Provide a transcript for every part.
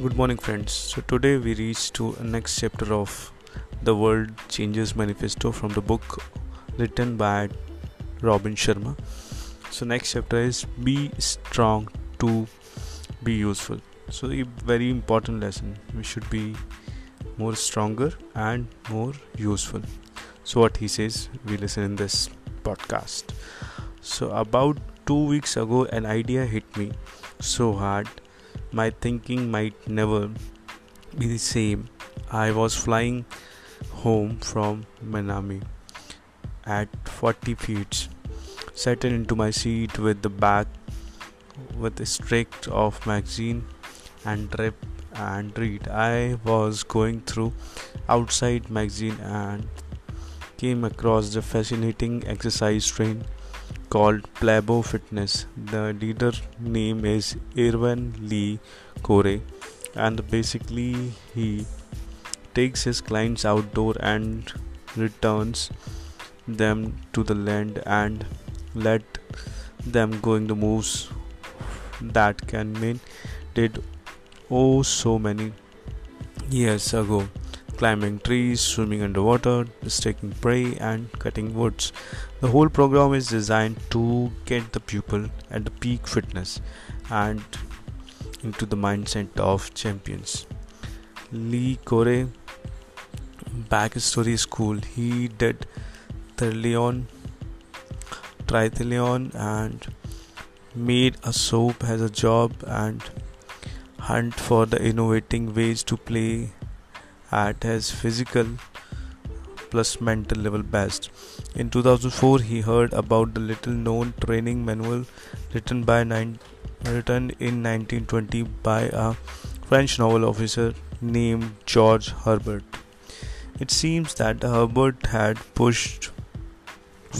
Good morning friends. So today we reach to next chapter of the World Changes Manifesto from the book written by Robin Sharma. So next chapter is be strong to be useful. So a very important lesson. We should be more stronger and more useful. So what he says, we listen in this podcast. So about 2 weeks ago an idea hit me so hard my thinking might never be the same. I was flying home from Miami at 40 feet, settled into my seat with the back with a strict of magazine and drip and read. I was going through outside magazine and came across the fascinating exercise train called Plabo Fitness. The leader name is Erwan Le Corre, and basically he takes his clients outdoor and returns them to the land and let them going the moves that can mean did oh so many years ago climbing trees, swimming underwater, staking prey, and cutting woods. The whole program is designed to get the pupil at the peak fitness and into the mindset of champions. Le Corre backstory is cool. He did triathlon, triathlon and made a soap as a job and hunt for the innovating ways to play at his physical plus mental level best. In 2004, he heard about the little known training manual written by nine, written in 1920 by a French novel officer named George Herbert. It seems that Herbert had pushed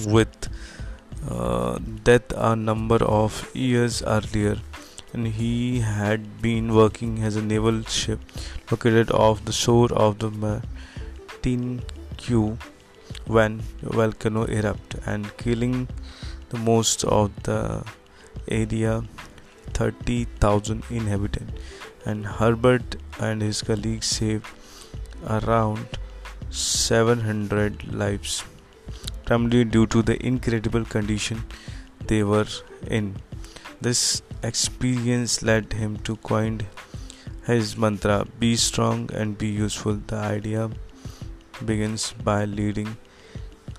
with uh, death a number of years earlier and he had been working as a naval ship located off the shore of the Martin Q when volcano erupted and killing the most of the area 30,000 inhabitants. And Herbert and his colleagues saved around 700 lives primarily due to the incredible condition they were in. This experience led him to coin his mantra be strong and be useful. The idea begins by leading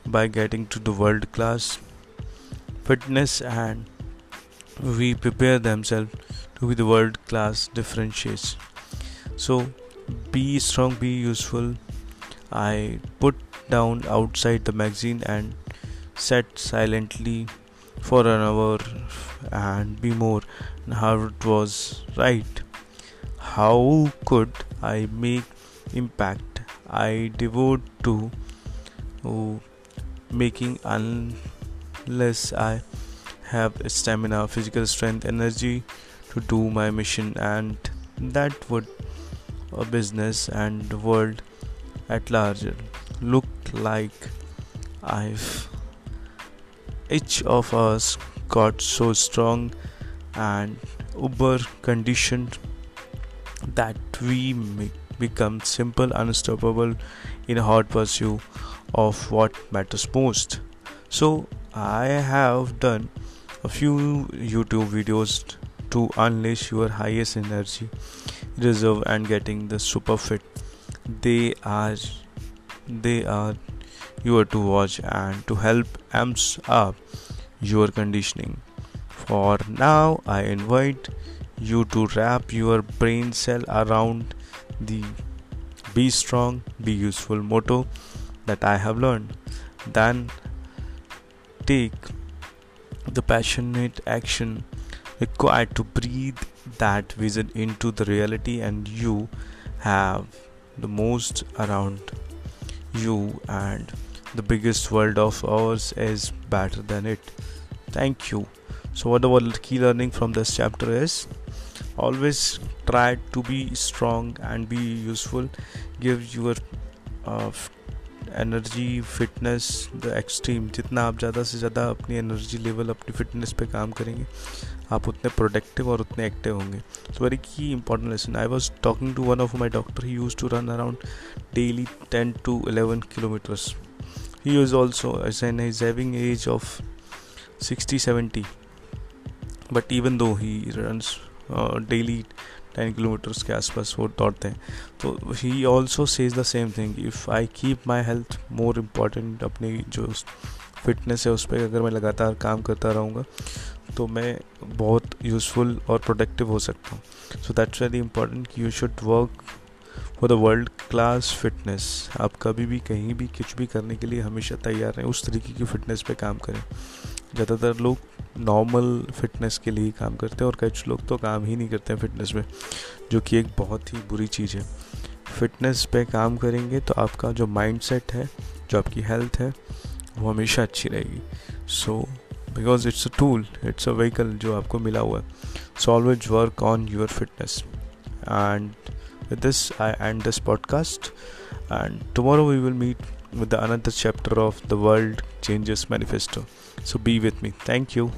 by getting to the world class fitness and we prepare themselves to be the world class differentiates. So be strong, be useful. I put down outside the magazine and sat silently for an hour and be more. how it was right. How could I make impact? I devote to oh, making unless I have stamina, physical strength, energy to do my mission, and that would a business and world at large look like I've each of us got so strong and uber conditioned that we become simple unstoppable in hot pursuit of what matters most. So i have done a few youtube videos to unleash your highest energy reserve and getting the super fit. They are they are you are to watch and to help amps up your conditioning. For now, I invite you to wrap your brain cell around the be strong, be useful motto that I have learned. Then take the passionate action required to breathe that vision into the reality, and you have the most around you and the biggest world of ours is better than it. Thank you. So, what the key learning from this chapter is always try to be strong and be useful. Give your uh, energy fitness the extreme जितना आप ज़्यादा से ज़्यादा अपनी energy level अपनी fitness पे काम करेंगे आप उतने प्रोडक्टिव और उतने एक्टिव होंगे so very key important lesson I was talking to one of my doctor he use to run around daily ten to eleven kilometres he is also an is having age of sixty seventy but even though he runs daily ten kilometres के आसपास वो दौड़ते हैं तो he also says the same thing if I keep my health more important अपनी जो fitness है, उस पर अगर मैं लगातार काम करता रहूँगा तो मैं बहुत यूज़फुल और प्रोडक्टिव हो सकता हूँ। सो दैट्स वेरी इंपॉर्टेंट कि you should work for the world class fitness आप कभी भी कहीं भी कुछ भी करने के लिए हमेशा तैयार रहें, उस तरीके की फ़िटनेस पे काम करें। ज़्यादातर लोग नॉर्मल फिटनेस के लिए काम करते हैं और कुछ लोग तो काम ही नहीं करते हैं फिटनेस में, जो कि एक बहुत ही बुरी चीज़ है। फिटनेस पे काम करेंगे तो आपका जो माइंड सेट है, जो आपकी हेल्थ है, वो हमेशा अच्छी रहेगी। So because it's a tool it's a vehicle जो आपको मिला हुआ है so always work on your fitness and with this i end this podcast. And tomorrow we will meet with the another chapter of the world changes manifesto. So be with me. Thank you